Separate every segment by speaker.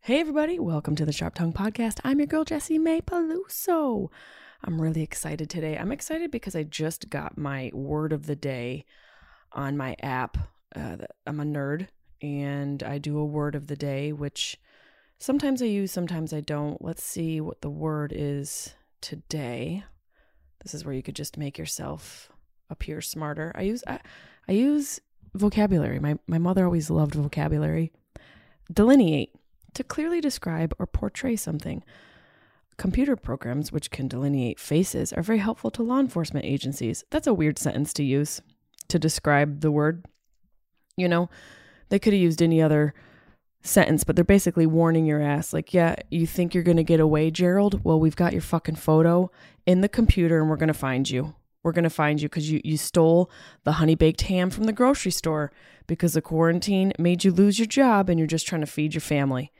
Speaker 1: Hey, everybody, welcome to the Sharp Tongue Podcast. I'm your girl, Jessimae Peluso. I'm really excited today. I'm excited because I just got my word of the day on my app. Uh, I'm a nerd and I do a word of the day, which sometimes I use, sometimes I don't. Let's see what the word is today. This is where you could just make yourself appear smarter. I use I, I use vocabulary. My my mother always loved vocabulary. Delineate to clearly describe or portray something. Computer programs, which can delineate faces, are very helpful to law enforcement agencies. That's a weird sentence to use to describe the word. You know, they could have used any other sentence, but they're basically warning your ass like, yeah, you think you're going to get away, Gerald? Well, we've got your fucking photo in the computer and we're going to find you. We're going to find you because you, you stole the honey baked ham from the grocery store because the quarantine made you lose your job and you're just trying to feed your family.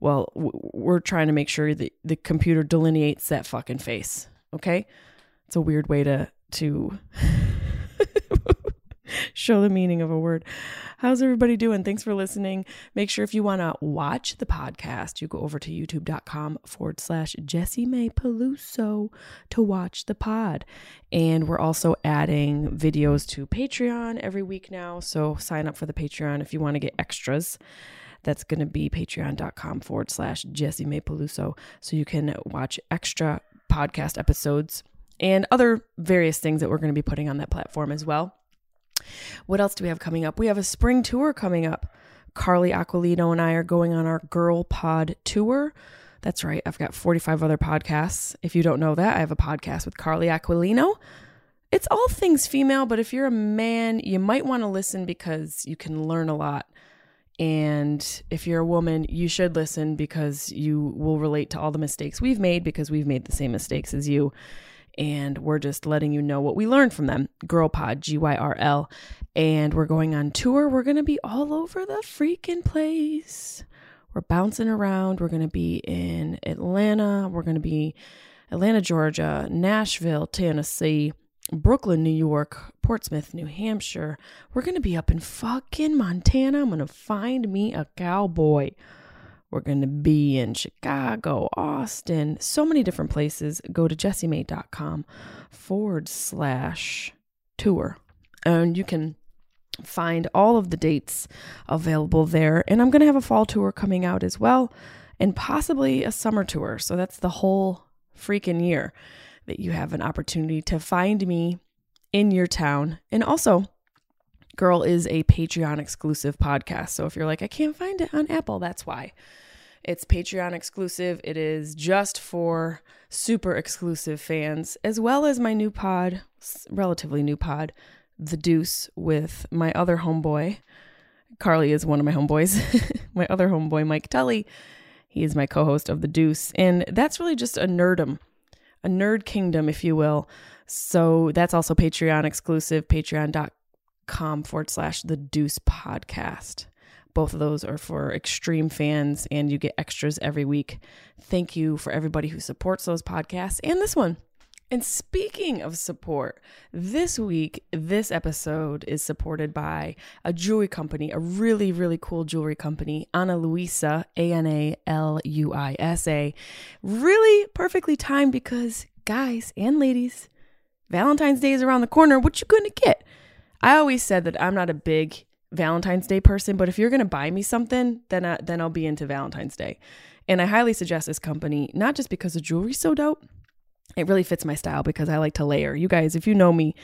Speaker 1: Well, we're trying to make sure that the computer delineates that fucking face. Okay? It's a weird way to to show the meaning of a word. How's everybody doing? Thanks for listening. Make sure if you want to watch the podcast, you go over to youtube.com forward slash Jessimae Peluso to watch the pod. And we're also adding videos to Patreon every week now. So sign up for the Patreon if you want to get extras. That's going to be patreon.com forward slash Jessimae Peluso. So you can watch extra podcast episodes and other various things that we're going to be putting on that platform as well. What else do we have coming up? We have a spring tour coming up. Carly Aquilino and I are going on our Girl Pod tour. That's right, I've got 45 other podcasts. If you don't know that, I have a podcast with Carly Aquilino. It's all things female, but if you're a man, you might want to listen because you can learn a lot. And if you're a woman, you should listen because you will relate to all the mistakes we've made because we've made the same mistakes as you and we're just letting you know what we learned from them. Girl Pod, G Y R L. And we're going on tour. We're going to be all over the freaking place. We're bouncing around. We're going to be in Atlanta. We're going to be Atlanta, Georgia, Nashville, Tennessee, Brooklyn, New York, Portsmouth, New Hampshire. We're going to be up in fucking Montana. I'm going to find me a cowboy. We're going to be in Chicago, Austin, so many different places. Go to jessiemay.com forward slash tour. And you can find all of the dates available there. And I'm going to have a fall tour coming out as well, and possibly a summer tour. So that's the whole freaking year that you have an opportunity to find me in your town. And also, Girl is a Patreon exclusive podcast. So if you're like, I can't find it on Apple, that's why. It's Patreon exclusive. It is just for super exclusive fans, as well as my new pod, relatively new pod, The Deuce, with my other homeboy. Carly is one of my homeboys. my other homeboy, Mike Tully. He is my co host of The Deuce. And that's really just a nerdum, a nerd kingdom, if you will. So that's also Patreon exclusive, patreon.com forward slash The Deuce podcast. Both of those are for extreme fans, and you get extras every week. Thank you for everybody who supports those podcasts and this one. And speaking of support, this week, this episode is supported by a jewelry company, a really, really cool jewelry company, Ana Luisa, A N A L U I S A. Really perfectly timed because, guys and ladies, Valentine's Day is around the corner. What you gonna get? I always said that I'm not a big Valentine's Day person, but if you're to buy me something, then I, then I'll be into Valentine's Day. And I highly suggest this company, not just because the jewelry's so dope, it really fits my style because I like to layer. You guys, if you know me,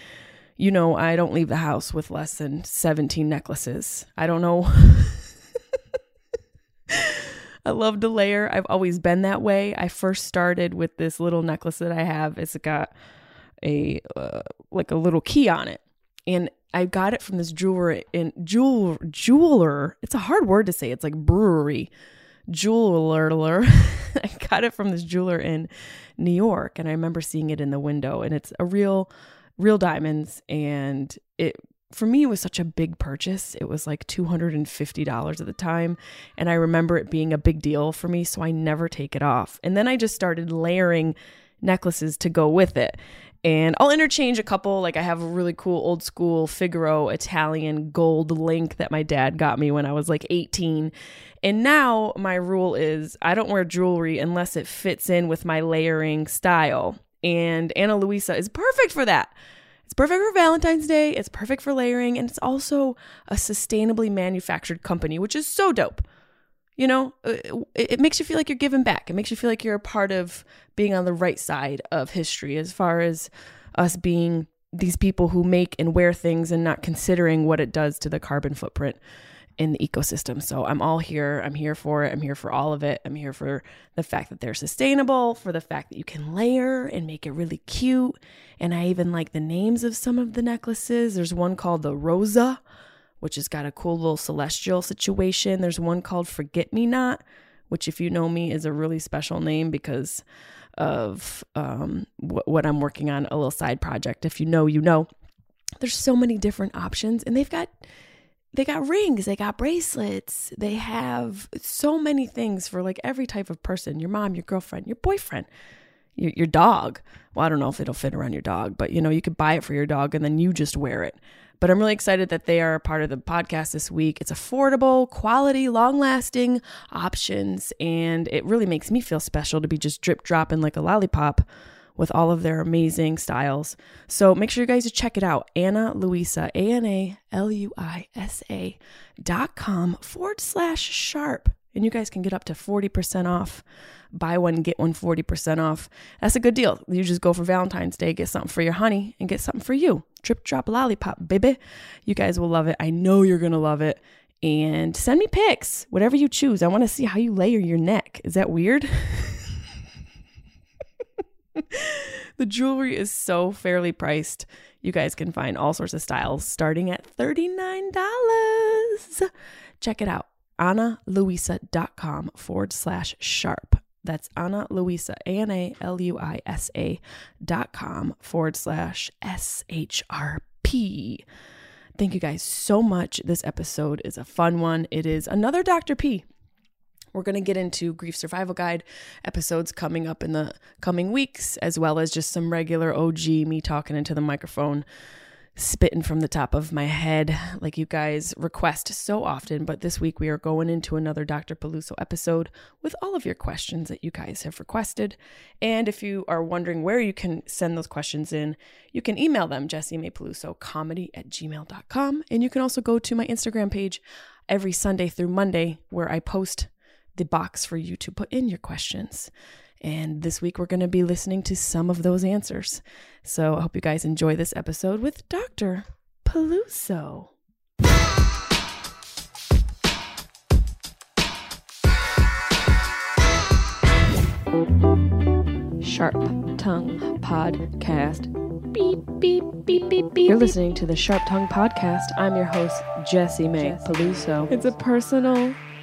Speaker 1: you know I don't leave the house with less than 17 necklaces. I don't know. I love to layer. I've always been that way. I first started with this little necklace that I have. It's got a uh, like a little key on it. And I got it from this jeweler in jewel jeweler. It's a hard word to say. It's like brewery jeweler. I got it from this jeweler in New York and I remember seeing it in the window and it's a real real diamonds and it for me it was such a big purchase. It was like $250 at the time and I remember it being a big deal for me so I never take it off. And then I just started layering necklaces to go with it and I'll interchange a couple. Like I have a really cool old school Figaro Italian gold link that my dad got me when I was like 18. And now my rule is I don't wear jewelry unless it fits in with my layering style. And Ana Luisa is perfect for that. It's perfect for Valentine's Day, it's perfect for layering, and it's also a sustainably manufactured company, which is so dope. You know, uh, it, it, makes you feel like you're giving back. It makes you feel like you're a part of being on the right side of history as far as us being these people who make and wear things and not considering what it does to the carbon footprint in the ecosystem. So I'm all here. I'm here for it. I'm here for all of it. I'm here for the fact that they're sustainable, for the fact that you can layer and make it really cute. And I even like the names of some of the necklaces. There's one called the Rosa, which has got a cool little celestial situation. There's one called Forget Me Not, which, if you know me, is a really special name because of um, wh- what I'm working on, a little side project. If you know, you know. There's so many different options, and they've got they got rings, they got bracelets, they have so many things for like every type of person your mom, your girlfriend, your boyfriend, your, your dog. Well, I don't know if it'll fit around your dog, but you know, you could buy it for your dog and then you just wear it. But I'm really excited that they are a part of the podcast this week. It's affordable, quality, long lasting options. And it really makes me feel special to be just drip dropping like a lollipop with all of their amazing styles. So make sure you guys check it out. Ana Luisa, A N A L U I S A dot com forward slash sharp. And you guys can get up to 40% off buy one, get one 40% off. That's a good deal. You just go for Valentine's Day, get something for your honey, and get something for you. Trip drop lollipop, baby. You guys will love it. I know you're going to love it. And send me pics, whatever you choose. I want to see how you layer your neck. Is that weird? the jewelry is so fairly priced. You guys can find all sorts of styles starting at $39. Check it out. AnaLuisa.com forward slash sharp. That's Ana Luisa, A N A L U I S A dot com forward slash S H R P. Thank you guys so much. This episode is a fun one. It is another Dr. P. We're going to get into grief survival guide episodes coming up in the coming weeks, as well as just some regular OG me talking into the microphone spitting from the top of my head like you guys request so often. But this week we are going into another Dr. Peluso episode with all of your questions that you guys have requested. And if you are wondering where you can send those questions in, you can email them, Jessimae Peluso comedy at gmail.com. And you can also go to my Instagram page every Sunday through Monday where I post the box for you to put in your questions. And this week we're going to be listening to some of those answers. So I hope you guys enjoy this episode with Dr. Peluso. Sharp Tongue Podcast. Beep, beep, beep, beep, beep. You're listening to the Sharp Tongue Podcast. I'm your host, Jessimae Peluso. It's a personal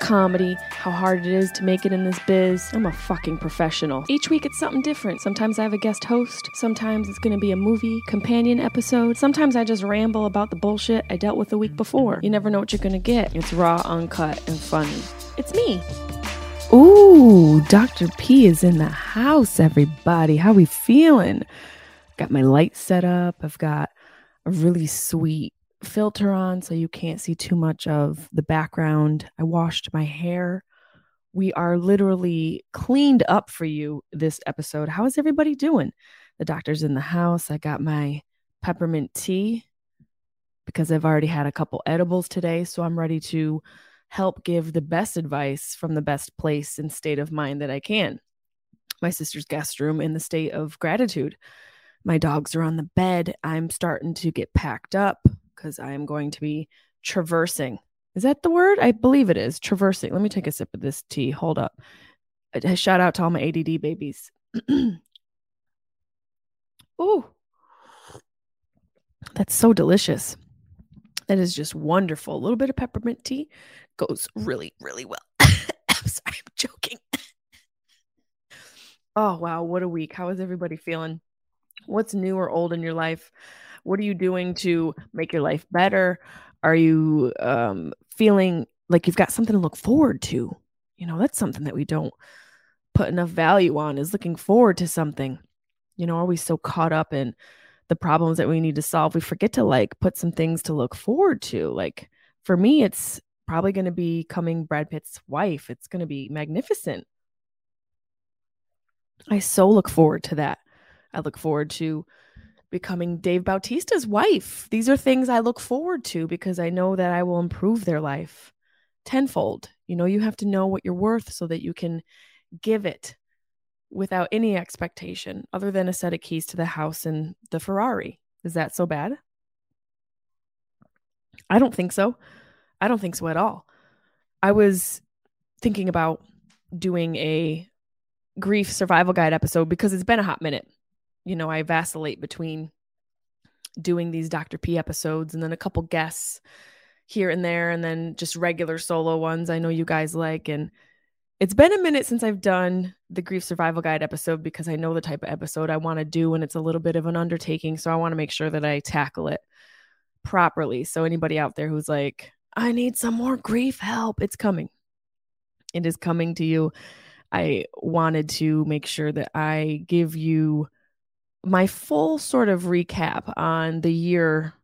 Speaker 1: comedy, how hard it is to make it in this biz. I'm a fucking professional. Each week it's something different. Sometimes I have a guest host, sometimes it's gonna be a movie companion episode, sometimes I just ramble about the bullshit I dealt with the week before. You never know what you're gonna get. It's raw, uncut, and funny. It's me. Ooh, Dr. P is in the house, everybody. How we feeling? Got my light set up. I've got a really sweet filter on so you can't see too much of the background. I washed my hair We are literally cleaned up for you this episode. How is everybody doing? The doctor's in the house. I got my peppermint tea because I've already had a couple edibles today. So I'm ready to help give the best advice from the best place and state of mind that I can. My sister's guest room in the state of gratitude. My dogs are on the bed. I'm starting to get packed up because I am going to be traversing. Is that the word? I believe it is. Traversing. Let me take a sip of this tea. Hold up. Shout out to all my ADD babies. Ooh. That's so delicious. That is just wonderful. A little bit of peppermint tea goes really, really well. I'm sorry, I'm joking. oh, wow. What a week. How is everybody feeling? What's new or old in your life? What are you doing to make your life better? Are you um, feeling like you've got something to look forward to? You know, that's something that we don't put enough value on is looking forward to something. You know, are we so caught up in the problems that we need to solve? We forget to like put some things to look forward to. Like for me, it's probably going to be coming Brad Pitt's wife. It's going to be magnificent. I so look forward to that. I look forward to becoming Dave Bautista's wife. These are things I look forward to because I know that I will improve their life tenfold. You know, you have to know what you're worth so that you can give it without any expectation other than a set of keys to the house and the Ferrari. Is that so bad? I don't think so. I don't think so at all. I was thinking about doing a grief survival guide episode because it's been a hot minute. You know, I vacillate between doing these Dr. P episodes and then a couple guests here and there and then just regular solo ones I know you guys like and it's been a minute since I've done the grief survival guide episode because I know the type of episode I want to do and it's a little bit of an undertaking. So I want to make sure that I tackle it properly. So anybody out there who's like, I need some more grief help, it's coming. It is coming to you. I wanted to make sure that I give you my full sort of recap on the year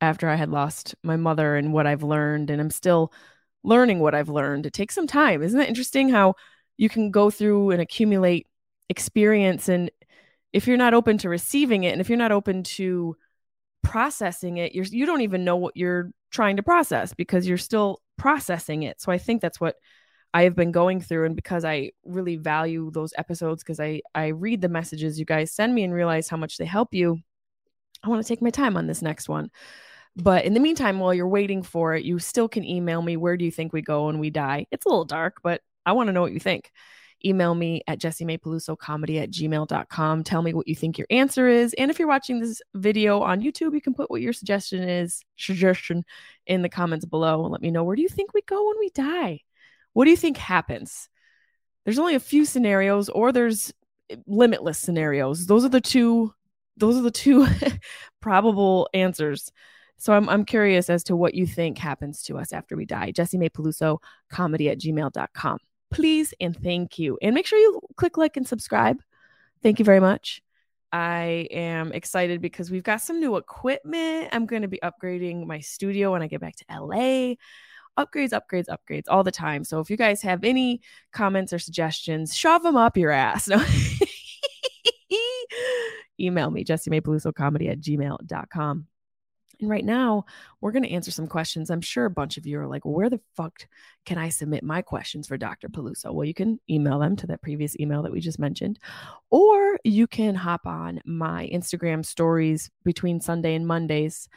Speaker 1: after I had lost my mother and what I've learned. And I'm still learning what I've learned. It takes some time. Isn't that interesting how you can go through and accumulate experience and if you're not open to receiving it and if you're not open to processing it, you're you don't even know what you're trying to process because you're still processing it. So I think that's what I have been going through and because I really value those episodes because I I read the messages you guys send me and realize how much they help you. I want to take my time on this next one. But in the meantime, while you're waiting for it, you still can email me. Where do you think we go when we die? It's a little dark, but I want to know what you think. Email me at comedy at gmail.com. Tell me what you think your answer is. And if you're watching this video on YouTube, you can put what your suggestion is, suggestion in the comments below and let me know where do you think we go when we die? What do you think happens? There's only a few scenarios, or there's eh, limitless scenarios. Those are the two, those are the two probable answers. So I'm, I'm curious as to what you think happens to us after we die. Jessimae Peluso, comedy at gmail.com. Please and thank you. And make sure you click like and subscribe. Thank you very much. I am excited because we've got some new equipment. I'm going to be upgrading my studio when I get back to LA. Upgrades, upgrades, upgrades all the time. So if you guys have any comments or suggestions, shove them up your ass. No. Email me, comedy at gmail.com. And right now, we're going to answer some questions. I'm sure a bunch of you are like, where the fuck can I submit my questions for Dr. Peluso? Well, you can email them to that previous email that we just mentioned, or you can hop on my Instagram stories between Sunday and Mondays.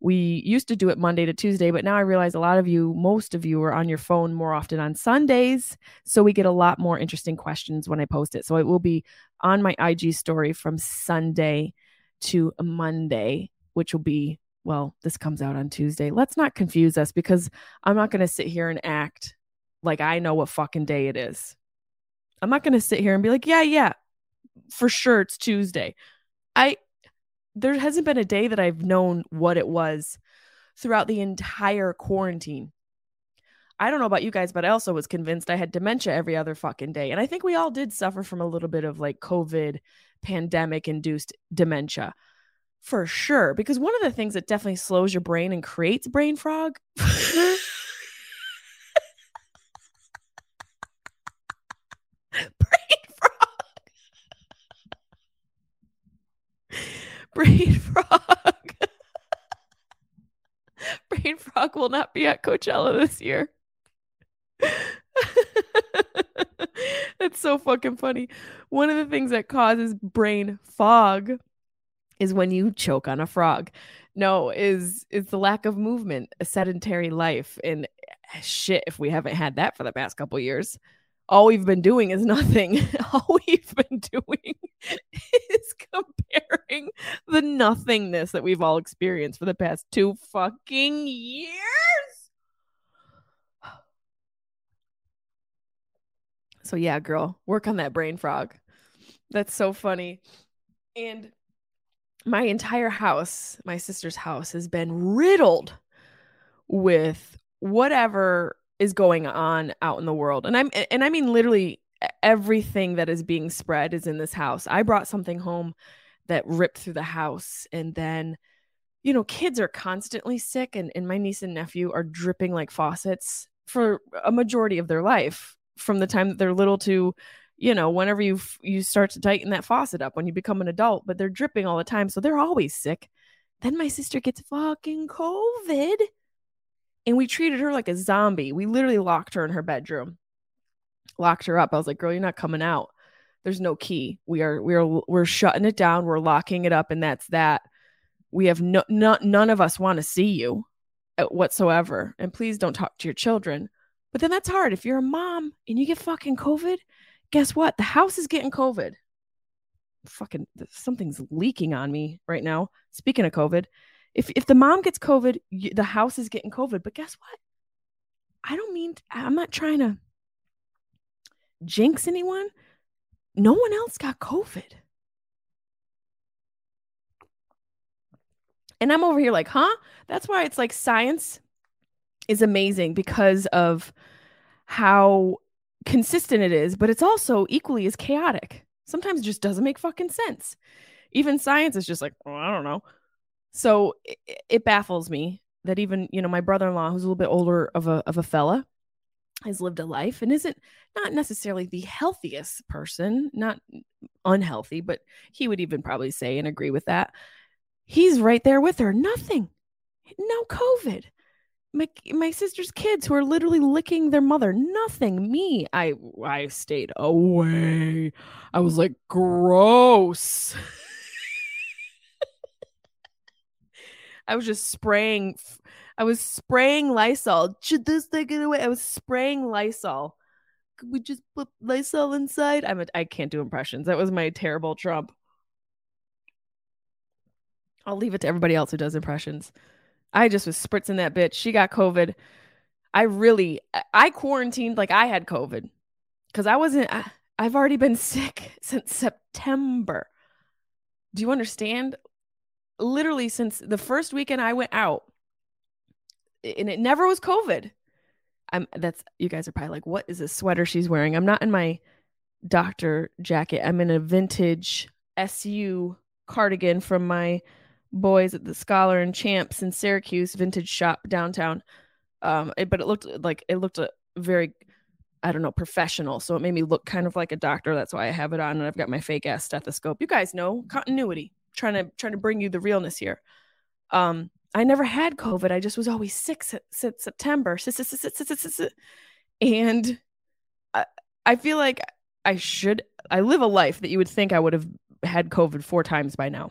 Speaker 1: We used to do it Monday to Tuesday, but now I realize a lot of you, most of you, are on your phone more often on Sundays. So we get a lot more interesting questions when I post it. So it will be on my IG story from Sunday to Monday, which will be well, this comes out on Tuesday. Let's not confuse us because I'm not going to sit here and act like I know what fucking day it is. I'm not going to sit here and be like, yeah, yeah, for sure it's Tuesday. I, there hasn't been a day that I've known what it was throughout the entire quarantine. I don't know about you guys, but I also was convinced I had dementia every other fucking day. And I think we all did suffer from a little bit of like COVID pandemic induced dementia for sure. Because one of the things that definitely slows your brain and creates brain frog. Brain Frog. Brain Frog will not be at Coachella this year. That's so fucking funny. One of the things that causes brain fog is when you choke on a frog. No, is is the lack of movement, a sedentary life. And eh, shit, if we haven't had that for the past couple years, all we've been doing is nothing. all we've been doing is comparing the nothingness that we've all experienced for the past two fucking years. So yeah, girl, work on that brain frog. That's so funny. And my entire house, my sister's house, has been riddled with whatever is going on out in the world. And I'm and I mean literally everything that is being spread is in this house. I brought something home that ripped through the house and then you know, kids are constantly sick and, and my niece and nephew are dripping like faucets for a majority of their life from the time that they're little to you know whenever you you start to tighten that faucet up when you become an adult but they're dripping all the time so they're always sick then my sister gets fucking covid and we treated her like a zombie. We literally locked her in her bedroom. Locked her up. I was like girl you're not coming out. There's no key. We are we are we're shutting it down. We're locking it up and that's that. We have no, no none of us want to see you uh, whatsoever. And please don't talk to your children. But then that's hard. If you're a mom and you get fucking COVID, guess what? The house is getting COVID. Fucking something's leaking on me right now. Speaking of COVID, if if the mom gets COVID, the house is getting COVID. But guess what? I don't mean I'm not trying to jinx anyone. No one else got COVID. And I'm over here like, huh? That's why it's like science is amazing because of how consistent it is, but it's also equally as chaotic. Sometimes it just doesn't make fucking sense. Even science is just like, oh, I don't know. So it, it baffles me that even, you know, my brother-in-law, who's a little bit older of a of a fella, has lived a life and isn't not necessarily the healthiest person, not unhealthy, but he would even probably say and agree with that. He's right there with her. Nothing. No COVID my my sister's kids who are literally licking their mother nothing me i i stayed away i was like gross i was just spraying i was spraying lysol should this take it away i was spraying lysol could we just put lysol inside i'm a, i can't do impressions that was my terrible trump i'll leave it to everybody else who does impressions I just was spritzing that bitch. She got COVID. I really, I quarantined like I had COVID because I wasn't, I, I've already been sick since September. Do you understand? Literally, since the first weekend I went out, and it never was COVID. I'm that's you guys are probably like, what is this sweater she's wearing? I'm not in my doctor jacket. I'm in a vintage SU cardigan from my boys at the Scholar and Champs in Syracuse vintage shop downtown. Um, it, but it looked like it looked a very, I don't know, professional. So it made me look kind of like a doctor. That's why I have it on, and I've got my fake ass stethoscope. You guys know continuity. Trying to trying to bring you the realness here. Um, I never had COVID. I just was always sick since September. And I, feel like I should. I live a life that you would think I would have had COVID four times by now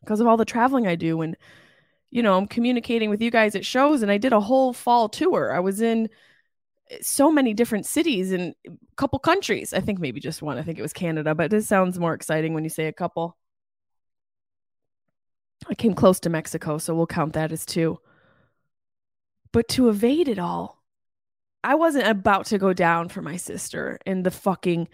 Speaker 1: because of all the traveling I do. And, you know, I'm communicating with you guys at shows, and I did a whole fall tour. I was in eh, so many different cities and a couple countries. I think maybe just one. I think it was Canada, but this sounds more exciting when you say a couple. I came close to Mexico, so we'll count that as two. But to evade it all, I wasn't about to go down for my sister in the fucking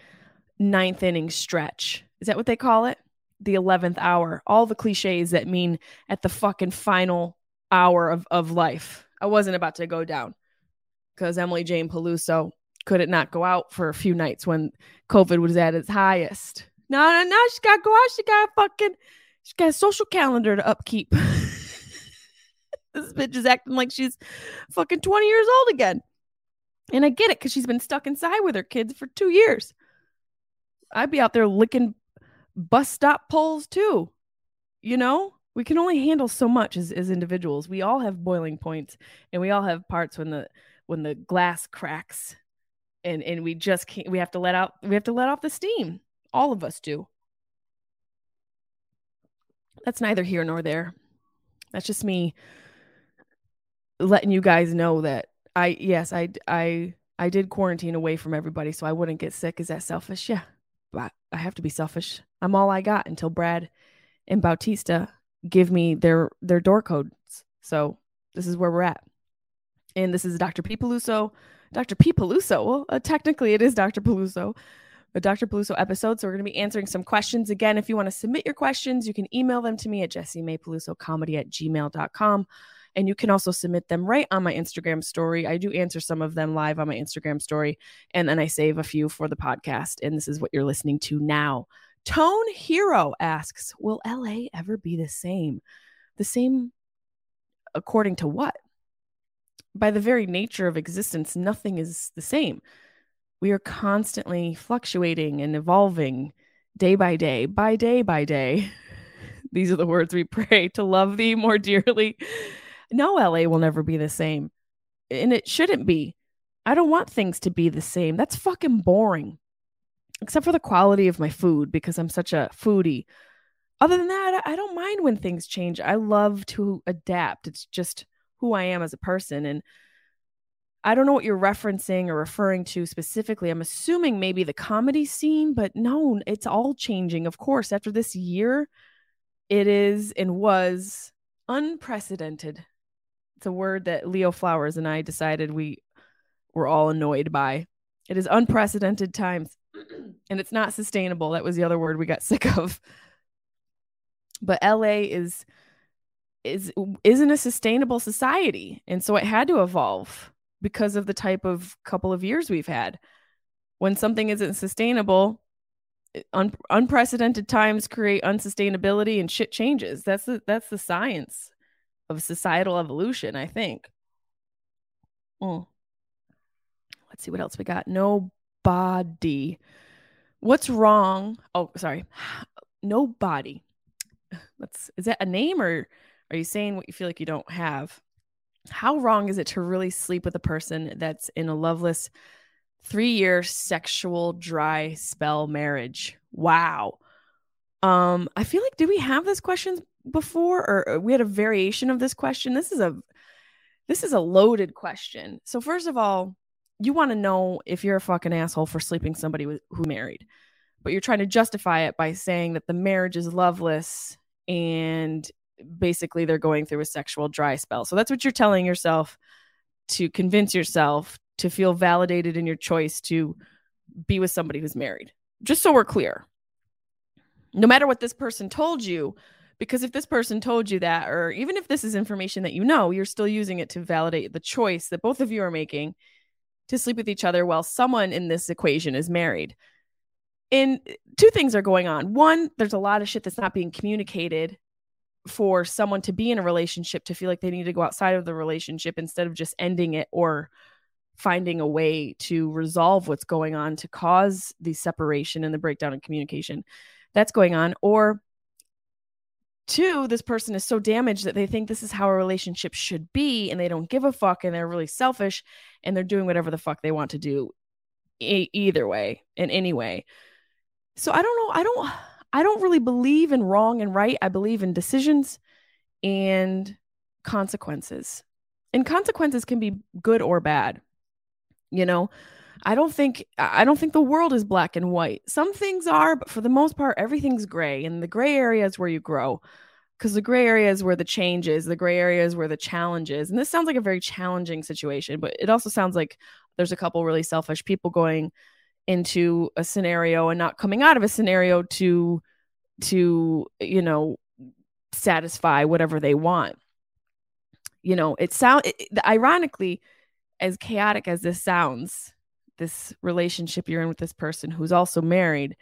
Speaker 1: ninth inning stretch. Is that what they call it? the 11th hour, all the cliches that mean at the fucking final hour of, of life. I wasn't about to go down because Emily Jane Peluso couldn't not go out for a few nights when COVID was at its highest. No, no, no, she got to go out. She got fucking, she got a social calendar to upkeep. this bitch is acting like she's fucking 20 years old again. And I get it because she's been stuck inside with her kids for two years. I'd be out there licking bus stop poles too. you know, we can only handle so much as, as individuals. We all have boiling points and we all have parts when the when the glass cracks and and we just can't we have to let out we have to let off the steam. All of us do. That's neither here nor there. That's just me letting you guys know that I yes, I I I did quarantine away from everybody so I wouldn't get sick. Is that selfish? Yeah. But I have to be selfish. I'm all I got until Brad and Bautista give me their their door codes. So this is where we're at. And this is Dr. P. Peluso. Dr. P. Peluso. Well, uh, technically it is Dr. Peluso, a Dr. Peluso episode. So we're going to be answering some questions. Again, if you want to submit your questions, you can email them to me at Jessimae Peluso comedy at gmail.com. And you can also submit them right on my Instagram story. I do answer some of them live on my Instagram story. And then I save a few for the podcast. And this is what you're listening to now. Tone Hero asks Will LA ever be the same? The same according to what? By the very nature of existence, nothing is the same. We are constantly fluctuating and evolving day by day, by day by day. These are the words we pray to love thee more dearly. No, LA will never be the same. And it shouldn't be. I don't want things to be the same. That's fucking boring except for the quality of my food because I'm such a foodie. Other than that, I don't mind when things change. I love to adapt. It's just who I am as a person. And I don't know what you're referencing or referring to specifically. I'm assuming maybe the comedy scene, but no, it's all changing. Of course, after this year, it is and was unprecedented. It's a word that Leo Flowers and I decided we were all annoyed by. It is unprecedented times and it's not sustainable. That was the other word we got sick of. But LA is is isn't a sustainable society, and so it had to evolve because of the type of couple of years we've had. When something isn't sustainable, un- unprecedented times create unsustainability and shit changes. That's the that's the science of societal evolution, I think. Mm. Let's see what else we got. No body. What's wrong? Oh, sorry. Nobody. That's is that a name or are you saying what you feel like you don't have? How wrong is it to really sleep with a person that's in a loveless three year sexual dry spell marriage? Wow. Um, I feel like did we have this question before or we had a variation of this question? This is a this is a loaded question. So first of all, you want to know if you're a fucking asshole for sleeping somebody with, who married, but you're trying to justify it by saying that the marriage is loveless and basically they're going through a sexual dry spell. So that's what you're telling yourself to convince yourself to feel validated in your choice to be with somebody who's married. Just so we're clear. No matter what this person told you, because if this person told you that, or even if this is information that you know, you're still using it to validate the choice that both of you are making to sleep with each other while someone in this equation is married. And two things are going on. One, there's a lot of shit that's not being communicated for someone to be in a relationship to feel like they need to go outside of the relationship instead of just ending it or finding a way to resolve what's going on to cause the separation and the breakdown in communication that's going on. Or two this person is so damaged that they think this is how a relationship should be and they don't give a fuck and they're really selfish and they're doing whatever the fuck they want to do e- either way in any way. So i don't know i don't i don't really believe in wrong and right. I believe in decisions and consequences. And consequences can be good or bad you know? I don't think i don't think the world is black and white. Some things are but for the most part everything's gray. And the gray area is where you grow because the gray area is where the change is the gray area is where the challenge is. And this sounds like a very challenging situation but it also sounds like there's a couple really selfish people going into a scenario and not coming out of a scenario to to you know satisfy whatever they want you know it sound it, ironically as chaotic as this sounds this relationship you're in with this person who's also married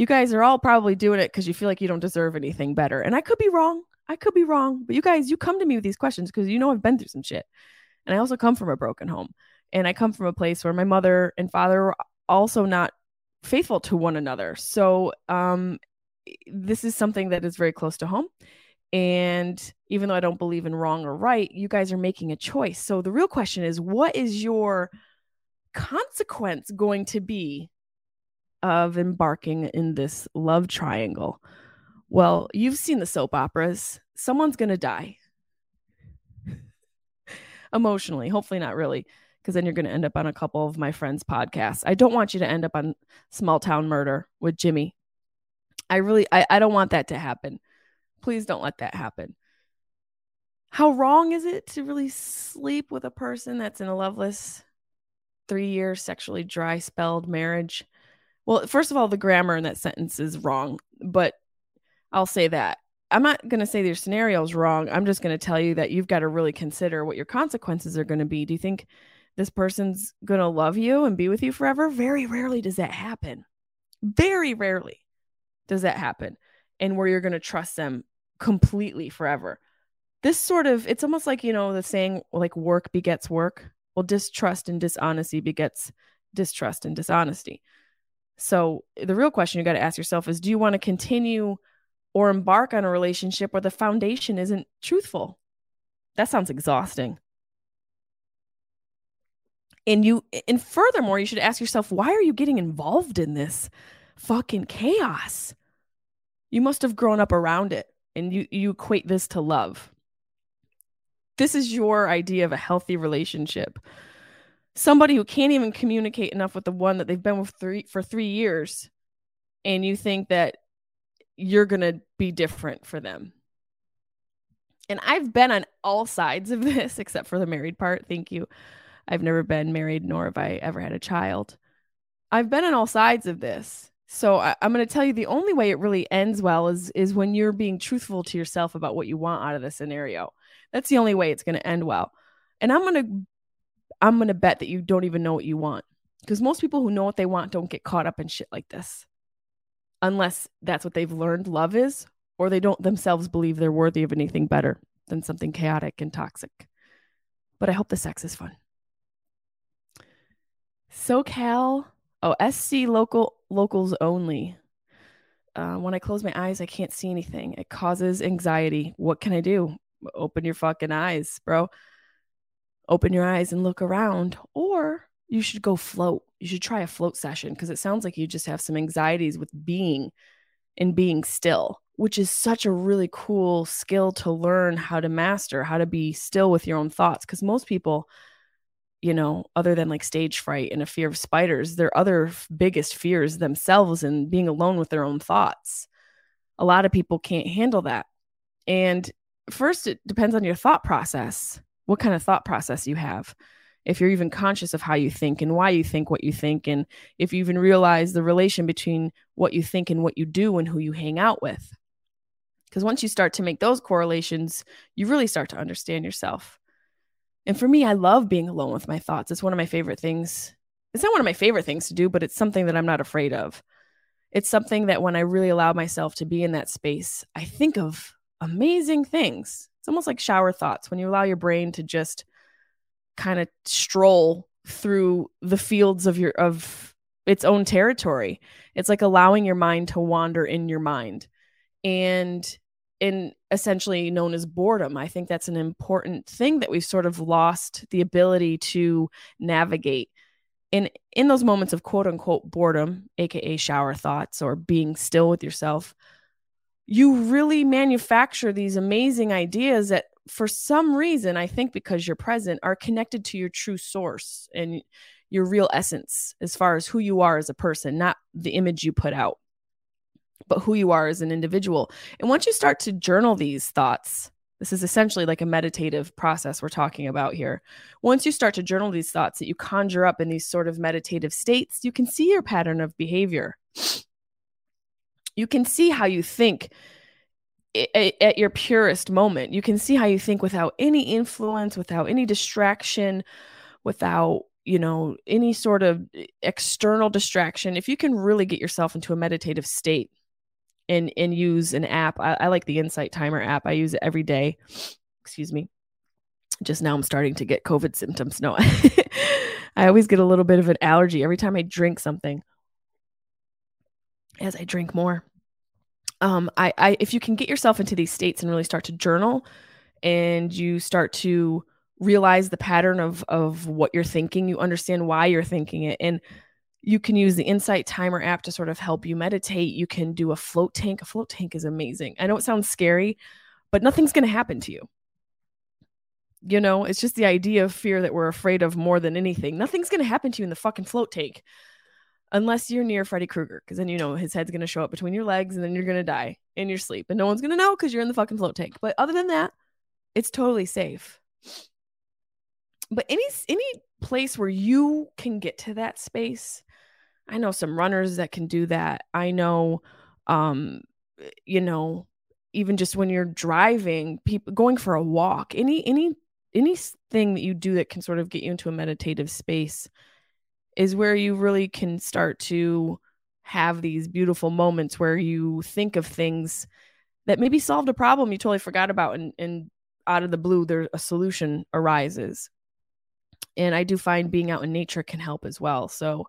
Speaker 1: you guys are all probably doing it because you feel like you don't deserve anything better. And I could be wrong. I could be wrong. But you guys, you come to me with these questions because you know I've been through some shit. And I also come from a broken home. And I come from a place where my mother and father also not faithful to one another. So um this is something that is very close to home. And even though I don't believe in wrong or right, you guys are making a choice. So the real question is what is your consequence going to be of embarking in this love triangle? Well, you've seen the soap operas. Someone's going to die emotionally. Hopefully, not really, because then you're going to end up on a couple of my friends' podcasts. I don't want you to end up on Small Town Murder with Jimmy. I really, I, I don't want that to happen. Please don't let that happen. How wrong is it to really sleep with a person that's in a loveless three year sexually dry spelled marriage? Well, first of all, the grammar in that sentence is wrong, but I'll say that. I'm not going to say your scenario is wrong. I'm just going to tell you that you've got to really consider what your consequences are going to be. Do you think this person's going to love you and be with you forever? Very rarely does that happen. Very rarely does that happen. And where you're going to trust them completely forever. This sort of, it's almost like, you know, the saying like work begets work. Well, distrust and dishonesty begets distrust and dishonesty. So the real question you got to ask yourself is do you want to continue or embark on a relationship where the foundation isn't truthful. That sounds exhausting. And you and furthermore, you should ask yourself, why are you getting involved in this fucking chaos? You must have grown up around it and you you equate this to love. This is your idea of a healthy relationship. Somebody who can't even communicate enough with the one that they've been with three, for 3 years and you think that you're going to be different for them. And I've been on all sides of this except for the married part. Thank you. I've never been married, nor have I ever had a child. I've been on all sides of this. So I, am going to tell you the only way it really ends well is is when you're being truthful to yourself about what you want out of the scenario. That's the only way it's going to end well. And I'm going to I'm going to bet that you don't even know what you want because most people who know what they want don't get caught up in shit like this unless that's what they've learned love is, or they don't themselves believe they're worthy of anything better than something chaotic and toxic. But I hope the sex is fun. SoCal, oh, SC local locals only. Uh, when I close my eyes, I can't see anything. It causes anxiety. What can I do? Open your fucking eyes, bro. Open your eyes and look around, or you should go float. You should try a float session because it sounds like you just have some anxieties with being and being still, which is such a really cool skill to learn how to master, how to be still with your own thoughts. Because most people, you know, other than like stage fright and a fear of spiders, their other biggest fears themselves and being alone with their own thoughts. A lot of people can't handle that. And first, it depends on your thought process, what kind of thought process you have if you're even conscious of how you think and why you think what you think, and if you even realize the relation between what you think and what you do and who you hang out with. Because once you start to make those correlations, you really start to understand yourself. And for me, I love being alone with my thoughts. It's one of my favorite things. It's not one of my favorite things to do, but it's something that I'm not afraid of. It's something that when I really allow myself to be in that space, I think of amazing things. It's almost like shower thoughts when you allow your brain to just kind of stroll through the fields of your of its own territory. It's like allowing your mind to wander in your mind. And in essentially known as boredom. I think that's an important thing that we've sort of lost the ability to navigate. In in those moments of quote unquote boredom, aka shower thoughts or being still with yourself, you really manufacture these amazing ideas that for some reason, I think because you're present, are connected to your true source and your real essence as far as who you are as a person, not the image you put out, but who you are as an individual. And once you start to journal these thoughts, this is essentially like a meditative process we're talking about here. Once you start to journal these thoughts that you conjure up in these sort of meditative states, you can see your pattern of behavior. You can see how you think at your purest moment. You can see how you think without any influence, without any distraction, without you know any sort of external distraction. If you can really get yourself into a meditative state and and use an app, I, I like the Insight Timer app. I use it every day. Excuse me. Just now, I'm starting to get COVID symptoms. No, I always get a little bit of an allergy every time I drink something. As I drink more, um, I, I if you can get yourself into these states and really start to journal and you start to realize the pattern of of what you're thinking you understand why you're thinking it and you can use the insight timer app to sort of help you meditate you can do a float tank a float tank is amazing i know it sounds scary but nothing's going to happen to you you know it's just the idea of fear that we're afraid of more than anything nothing's going to happen to you in the fucking float tank unless you're near Freddy Krueger, because then you know his head's gonna show up between your legs and then you're gonna die in your sleep. And no one's gonna know because you're in the fucking float tank. But other than that, it's totally safe. But any any place where you can get to that space, I know some runners that can do that. I know um you know, even just when you're driving, people going for a walk, any any anything that you do that can sort of get you into a meditative space is where you really can start to have these beautiful moments where you think of things that maybe solved a problem you totally forgot about and, and out of the blue there a solution arises and i do find being out in nature can help as well so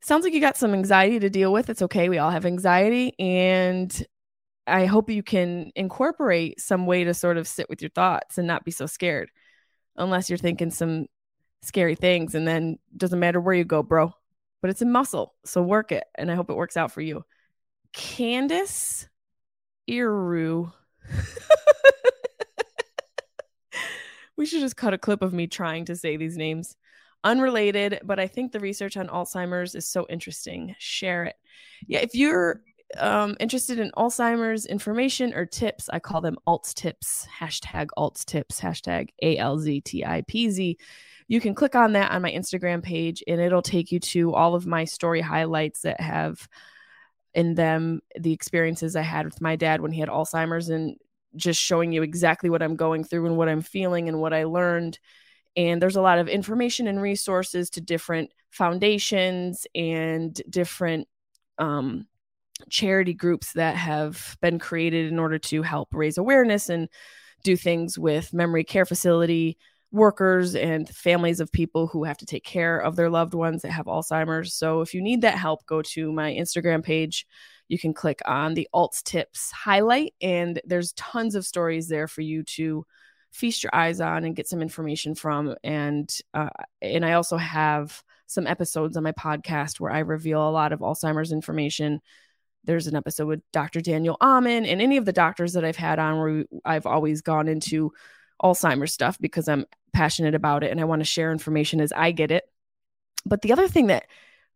Speaker 1: sounds like you got some anxiety to deal with. It's okay we all have anxiety and i hope you can incorporate some way to sort of sit with your thoughts and not be so scared unless you're thinking some scary things and then doesn't matter where you go bro but it's a muscle so work it and i hope it works out for you. Candace iru. We should just cut a clip of me trying to say these names unrelated but i think the research on alzheimer's is so interesting. Share it. Yeah if you're um, interested in alzheimer's information or tips i call them alz tipz hashtag alz tipz hashtag a-l-z-t-i-p-z you can click on that on my Instagram page and it'll take you to all of my story highlights that have in them the experiences I had with my dad when he had Alzheimer's and just showing you exactly what I'm going through and what I'm feeling and what I learned. And there's a lot of information and resources to different foundations and different um, charity groups that have been created in order to help raise awareness and do things with memory care facility workers and families of people who have to take care of their loved ones that have Alzheimer's. So if you need that help, go to my Instagram page. You can click on the Alz Tipz highlight, and there's tons of stories there for you to feast your eyes on and get some information from. And uh, and I also have some episodes on my podcast where I reveal a lot of Alzheimer's information. There's an episode with Dr. Daniel Amen and any of the doctors that I've had on where I've always gone into Alzheimer's stuff because I'm passionate about it and I want to share information as I get it. But the other thing that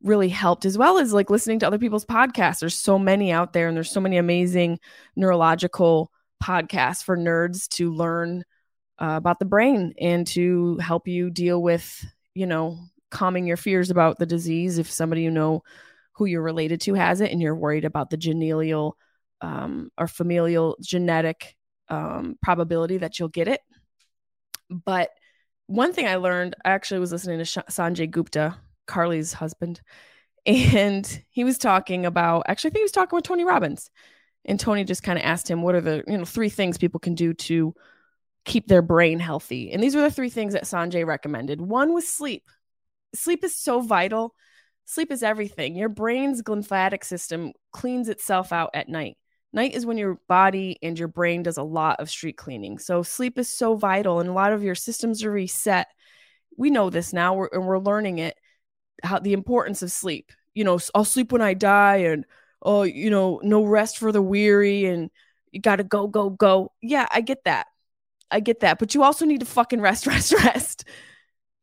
Speaker 1: really helped as well as like listening to other people's podcasts. There's so many out there and there's so many amazing neurological podcasts for nerds to learn uh, about the brain and to help you deal with, you know, calming your fears about the disease if somebody you know who you're related to has it and you're worried about the genial um, or familial genetic um, probability that you'll get it. But one thing I learned, I actually was listening to Sanjay Gupta, Carly's husband, and he was talking about, actually, I think he was talking with Tony Robbins. And Tony just kind of asked him, what are the, you know, three things people can do to keep their brain healthy? And these were the three things that Sanjay recommended. One was sleep. Sleep is so vital. Sleep is everything. Your brain's glymphatic system cleans itself out at night. Night is when your body and your brain does a lot of street cleaning. So sleep is so vital and a lot of your systems are reset. We know this now we're, and we're learning it how the importance of sleep. You know, I'll sleep when I die and oh, you know, no rest for the weary and you got to go go go. Yeah, I get that. I get that. But you also need to fucking rest rest rest.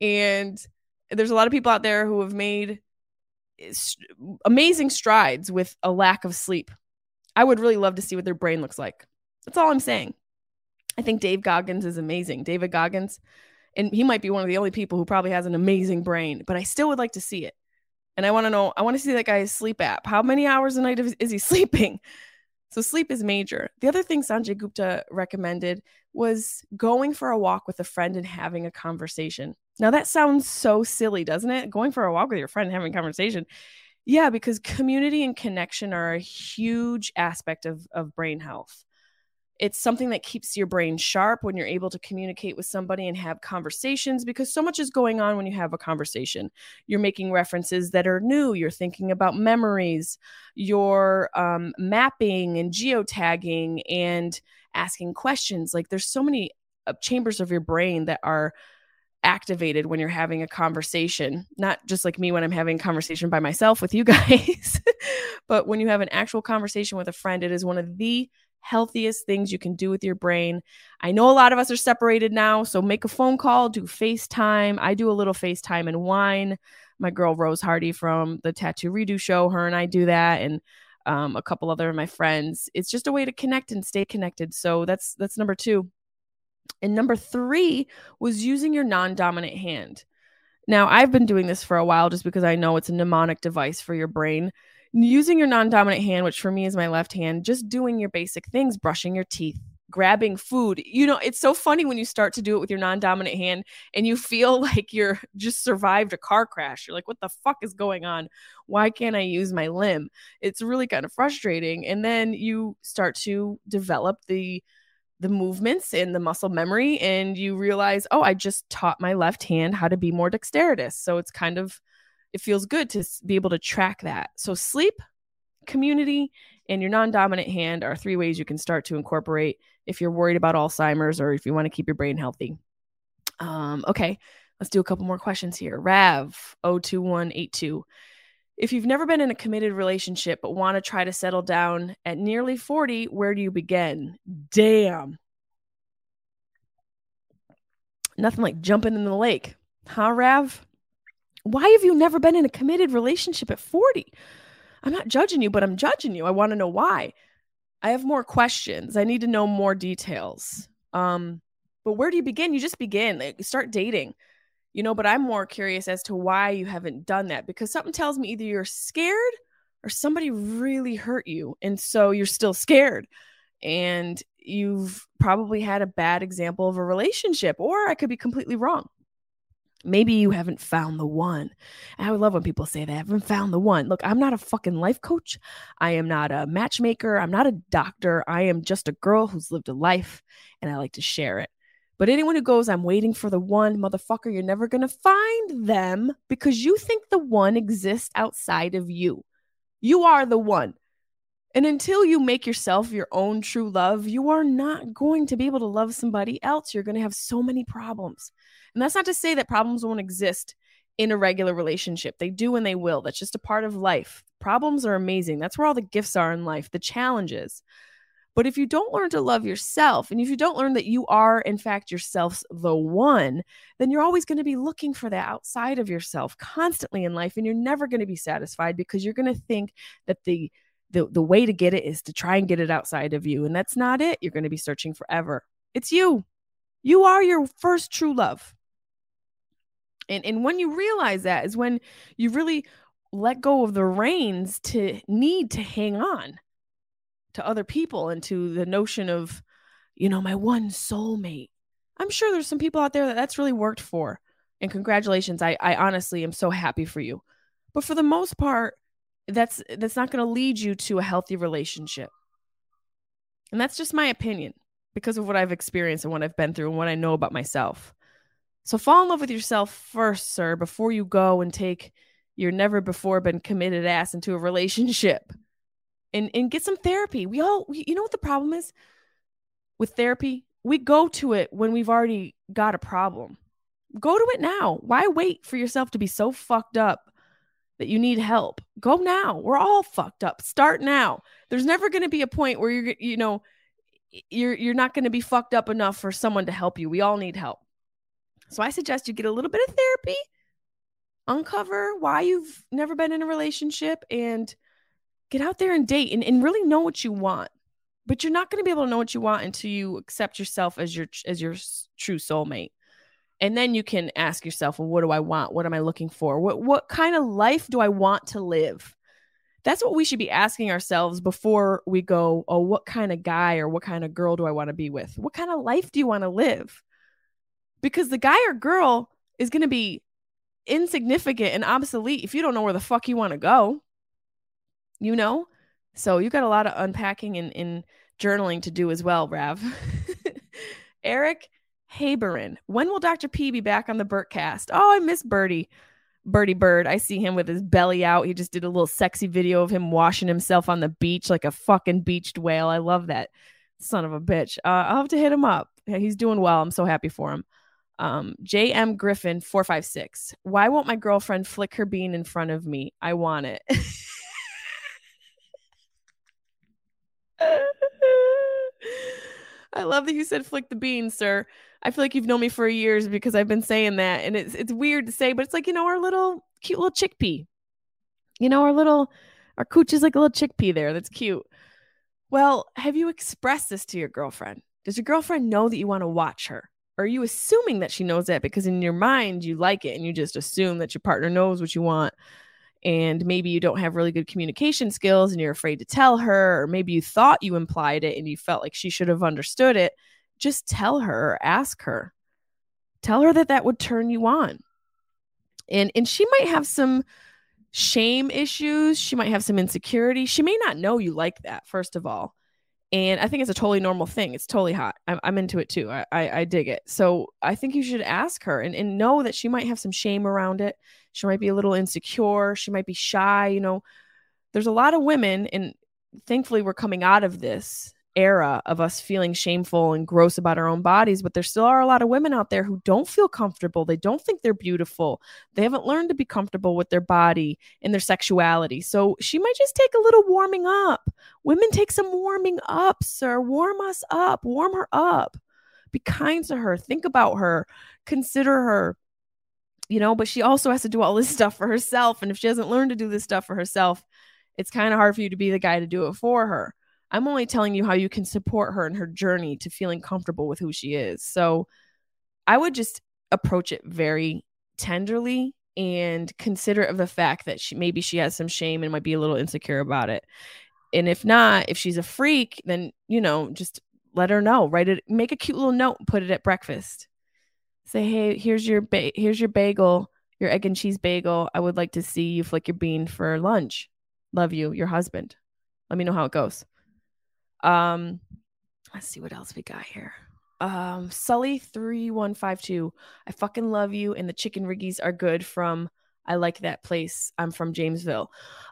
Speaker 1: And there's a lot of people out there who have made eh, amazing strides with a lack of sleep I would really love to see what their brain looks like. That's all I'm saying. I think Dave Goggins is amazing. David Goggins, and he might be one of the only people who probably has an amazing brain, but I still would like to see it. And I want to know, I want to see that guy's sleep app. How many hours a night is he sleeping? So sleep is major. The other thing Sanjay Gupta recommended was going for a walk with a friend and having a conversation. Now that sounds so silly, doesn't it? Going for a walk with your friend and having a conversation. Yeah, because community and connection are a huge aspect of, of brain health. It's something that keeps your brain sharp when you're able to communicate with somebody and have conversations because so much is going on when you have a conversation. You're making references that are new, you're thinking about memories, you're um, mapping and geotagging and asking questions. Like there's so many uh, chambers of your brain that are activated when you're having a conversation not just like me when i'm having a conversation by myself with you guys but when you have an actual conversation with a friend it is one of the healthiest things you can do with your brain. I know a lot of us are separated now, so make a phone call, do FaceTime. I do a little FaceTime and wine. My girl Rose Hardy from the Tattoo Redo Show, her and I do that, and um, a couple other of my friends. It's just a way to connect and stay connected. So that's that's number two. And number three was using your non-dominant hand. Now I've been doing this for a while just because I know it's a mnemonic device for your brain using your non-dominant hand which for me is my left hand just doing your basic things brushing your teeth grabbing food. You know it's so funny when you start to do it with your non-dominant hand and you feel like you're just survived a car crash. You're like what the fuck is going on? Why can't i use my limb? It's really kind of frustrating. And then you start to develop the the movements and the muscle memory and you realize oh i just taught my left hand how to be more dexterous. So it's kind of it feels good to be able to track that. So, sleep, community, and your non dominant hand are three ways you can start to incorporate if you're worried about Alzheimer's or if you want to keep your brain healthy. Um, okay, let's do a couple more questions here. Rav 02182. If you've never been in a committed relationship but want to try to settle down at nearly 40, where do you begin? Damn. Nothing like jumping in the lake. Huh, Rav? Why have you never been in a committed relationship at 40? I'm not judging you, but I'm judging you. I want to know why. I have more questions. I need to know more details. Um, but where do you begin? You just begin. Like, start dating. You know, but I'm more curious as to why you haven't done that because something tells me either you're scared or somebody really hurt you and so you're still scared. And you've probably had a bad example of a relationship or I could be completely wrong. Maybe you haven't found the one. I would love when people say. I haven't found the one. Look, I'm not a fucking life coach. I am not a matchmaker. I'm not a doctor. I am just a girl who's lived a life and I like to share it. But anyone who goes, I'm waiting for the one, motherfucker, you're never going to find them because you think the one exists outside of you. You are the one. And until you make yourself your own true love, you are not going to be able to love somebody else. You're going to have so many problems. And that's not to say that problems won't exist in a regular relationship. They do and they will. That's just a part of life. Problems are amazing. That's where all the gifts are in life, the challenges. But if you don't learn to love yourself, and if you don't learn that you are, in fact, yourself's the one, then you're always going to be looking for that outside of yourself constantly in life. And you're never going to be satisfied because you're going to think that the the, the way to get it is to try and get it outside of you. And that's not it. You're going to be searching forever. It's you. You are your first true love. And and when you realize that is when you really let go of the reins to need to hang on to other people and to the notion of, you know, my one soulmate. I'm sure there's some people out there that that's really worked for. And congratulations. I, I honestly am so happy for you. But for the most part, that's that's not going to lead you to a healthy relationship. And that's just my opinion because of what I've experienced and what I've been through and what I know about myself. So fall in love with yourself first, sir, before you go and take your never before been committed ass into a relationship. And and get some therapy. We all you know what the problem is with therapy? We go to it when we've already got a problem. Go to it now. Why wait for yourself to be so fucked up that you need help? Go now. We're all fucked up. Start now. There's never going to be a point where you're you know you're you're not going to be fucked up enough for someone to help you. We all need help. So I suggest you get a little bit of therapy, uncover why you've never been in a relationship, and get out there and date and, and really know what you want. But you're not going to be able to know what you want until you accept yourself as your as your true soulmate. And then you can ask yourself, well, what do I want? What am I looking for? What what kind of life do I want to live? That's what we should be asking ourselves before we go, oh, what kind of guy or what kind of girl do I want to be with? What kind of life do you want to live? because the guy or girl is going to be insignificant and obsolete if you don't know where the fuck you want to go. You know? So you got a lot of unpacking and, and journaling to do as well, Rav. Eric Haberin. When will Dr. P be back on the Bertcast? Oh, I miss Birdie. Birdie Bird. I see him with his belly out. He just did a little sexy video of him washing himself on the beach like a fucking beached whale. I love that son of a bitch. Uh, I'll have to hit him up. He's doing well. I'm so happy for him. Um, JM Griffin 456. Why won't my girlfriend flick her bean in front of me? I want it. I love that you said flick the bean, sir. I feel like you've known me for years because I've been saying that, and it's it's weird to say, but it's like you know our little cute little chickpea. You know our little our cooch is like a little chickpea there. That's cute. Well, have you expressed this to your girlfriend? Does your girlfriend know that you want to watch her? Or are you assuming that she knows that because in your mind you like it and you just assume that your partner knows what you want? And maybe you don't have really good communication skills and you're afraid to tell her, or maybe you thought you implied it and you felt like she should have understood it just tell her ask her. Tell her that that would turn you on. And and she might have some shame issues, she might have some insecurity. She may not know you like that first of all. And I think it's a totally normal thing. It's totally hot. I'm, I'm into it too. I, I, I dig it. So I think you should ask her and, and know that she might have some shame around it. She might be a little insecure. She might be shy. You know, there's a lot of women, and thankfully we're coming out of this era of us feeling shameful and gross about our own bodies, but there still are a lot of women out there who don't feel comfortable. They don't think they're beautiful. They haven't learned to be comfortable with their body and their sexuality. So she might just take a little warming up. Women take some warming up, sir. Warm us up, warm her up. Be kind to her, think about her, consider her. You know, but she also has to do all this stuff for herself. And if she hasn't learned to do this stuff for herself, it's kind of hard for you to be the guy to do it for her. I'm only telling you how you can support her in her journey to feeling comfortable with who she is. So I would just approach it very tenderly and considerate of the fact that she maybe she has some shame and might be a little insecure about it. And if not, if she's a freak, then you know, just let her know. Write it, make a cute little note, put it at breakfast. Say, hey, here's your ba- here's your bagel, your egg and cheese bagel. I would like to see you flick your bean for lunch. Love you, your husband. Let me know how it goes. Um, let's see what else we got here. Um, Sully3152. I fucking love you. And the chicken riggies are good from I like that place. I'm from Jamesville.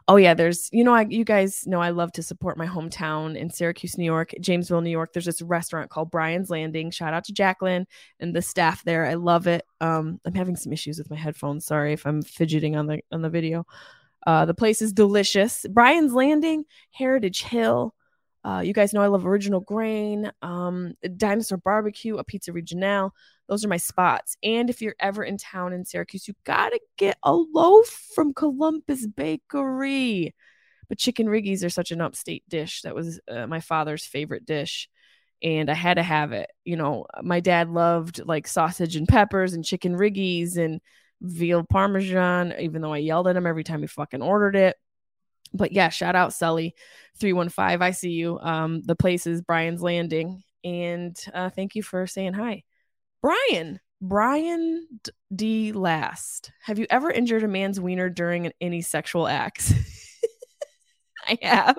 Speaker 1: Oh yeah, there's you know I you guys know I love to support my hometown in Syracuse, New York, Jamesville, New York. There's this restaurant called Brian's Landing. Shout out to Jacqueline and the staff there. I love it. Um, I'm having some issues with my headphones. Sorry if I'm fidgeting on the on the video. Uh, the place is delicious. Brian's Landing, Heritage Hill. Uh, you guys know I love Original Grain, um, Dinosaur Barbecue, a Pizza Regionale. Those are my spots. And if you're ever in town in Syracuse, you gotta get a loaf from Columbus Bakery. But chicken riggies are such an upstate dish. That was uh, my father's favorite dish. And I had to have it. You know, my dad loved like sausage and peppers and chicken riggies and veal parmesan, even though I yelled at him every time he fucking ordered it but yeah, shout out Sully 315. I see you. Um, the place is Brian's Landing. And uh, thank you for saying hi. Brian, Brian D. Last. Have you ever injured a man's wiener during any sexual acts? I have.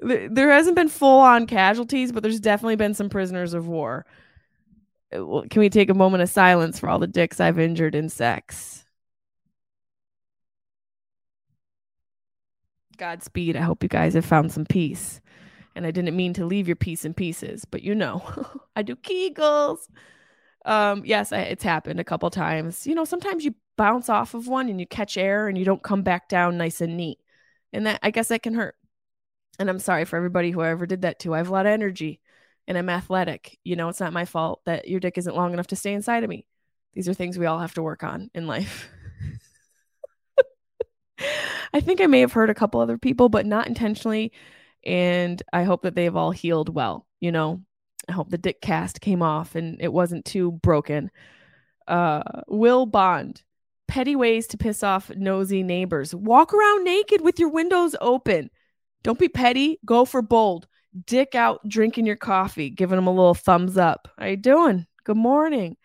Speaker 1: There hasn't been full on casualties, but there's definitely been some prisoners of war. Uh, can we take a moment of silence for all the dicks I've injured in sex? Godspeed. I hope you guys have found some peace. And I didn't mean to leave your piece in pieces, but you know, I do Kegels. Um, yes, I, it's happened a couple times. You know, sometimes you bounce off of one and you catch air and you don't come back down nice and neat. And that, I guess that can hurt. And I'm sorry for everybody who I ever did that to. I have a lot of energy and I'm athletic. You know, it's not my fault that your dick isn't long enough to stay inside of me. These are things we all have to work on in life. I think I may have hurt a couple other people, but not intentionally. And I hope that they've all healed well. You know, I hope the dick cast came off and it wasn't too broken. Uh, Will Bond, petty ways to piss off nosy neighbors. Walk around naked with your windows open. Don't be petty. Go for bold. Dick out drinking your coffee, giving them a little thumbs up. How you doing? Good morning.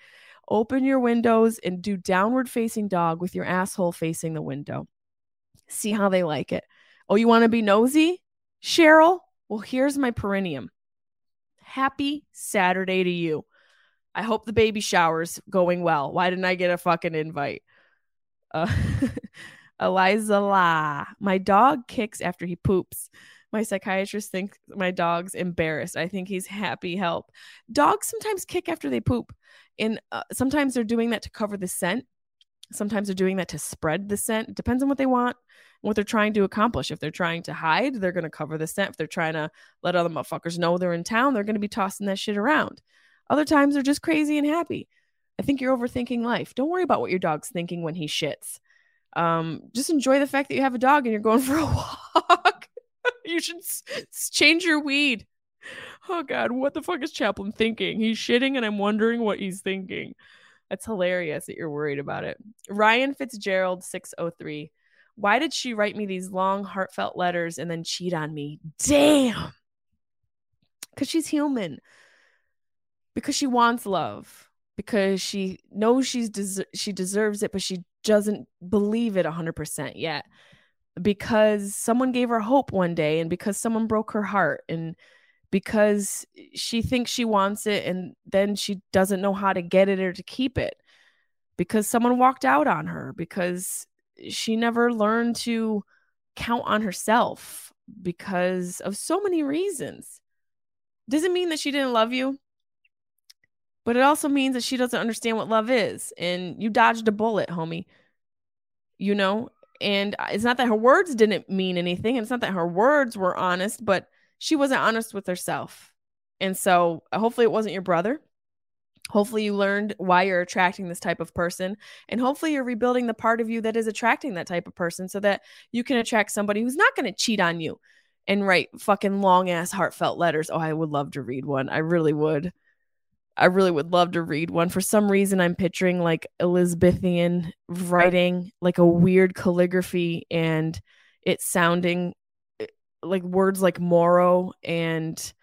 Speaker 1: Open your windows and do downward facing dog with your asshole facing the window see how they like it. Oh, you want to be nosy? Cheryl, Well, here's my perineum. Happy Saturday to you. I hope the baby shower's going well. Why didn't I get a fucking invite? Uh, Eliza La. My dog kicks after he poops. My psychiatrist thinks my dog's embarrassed. I think he's happy. Help. Dogs sometimes kick after they poop. And uh, sometimes they're doing that to cover the scent. Sometimes they're doing that to spread the scent. It depends on what they want what they're trying to accomplish. If they're trying to hide, they're going to cover the scent. If they're trying to let other motherfuckers know they're in town, they're going to be tossing that shit around. Other times they're just crazy and happy. I think you're overthinking life. Don't worry about what your dog's thinking when he shits. Um, just enjoy the fact that you have a dog and you're going for a walk. you should s- change your weed. Oh God, what the fuck is Chaplin thinking? He's shitting, and I'm wondering what he's thinking. That's hilarious that you're worried about it. Ryan Fitzgerald, 603. Why did she write me these long, heartfelt letters and then cheat on me? Damn. Because she's human. Because she wants love. Because she knows she's des- she deserves it, but she doesn't believe it 100% yet. Because someone gave her hope one day and because someone broke her heart and because she thinks she wants it and then she doesn't know how to get it or to keep it because someone walked out on her because she never learned to count on herself because of so many reasons. Doesn't mean that she didn't love you, but it also means that she doesn't understand what love is. And you dodged a bullet, homie. You know? And uh, it's not that her words didn't mean anything. And it's not that her words were honest, but she wasn't honest with herself. And so hopefully it wasn't your brother. Hopefully, you learned why you're attracting this type of person. And hopefully, you're rebuilding the part of you that is attracting that type of person so that you can attract somebody who's not going to cheat on you and write fucking long ass heartfelt letters. Oh, I would love to read one. I really would. I really would love to read one. For some reason, I'm picturing like Elizabethan writing, like a weird calligraphy, and it sounding like words like Moro and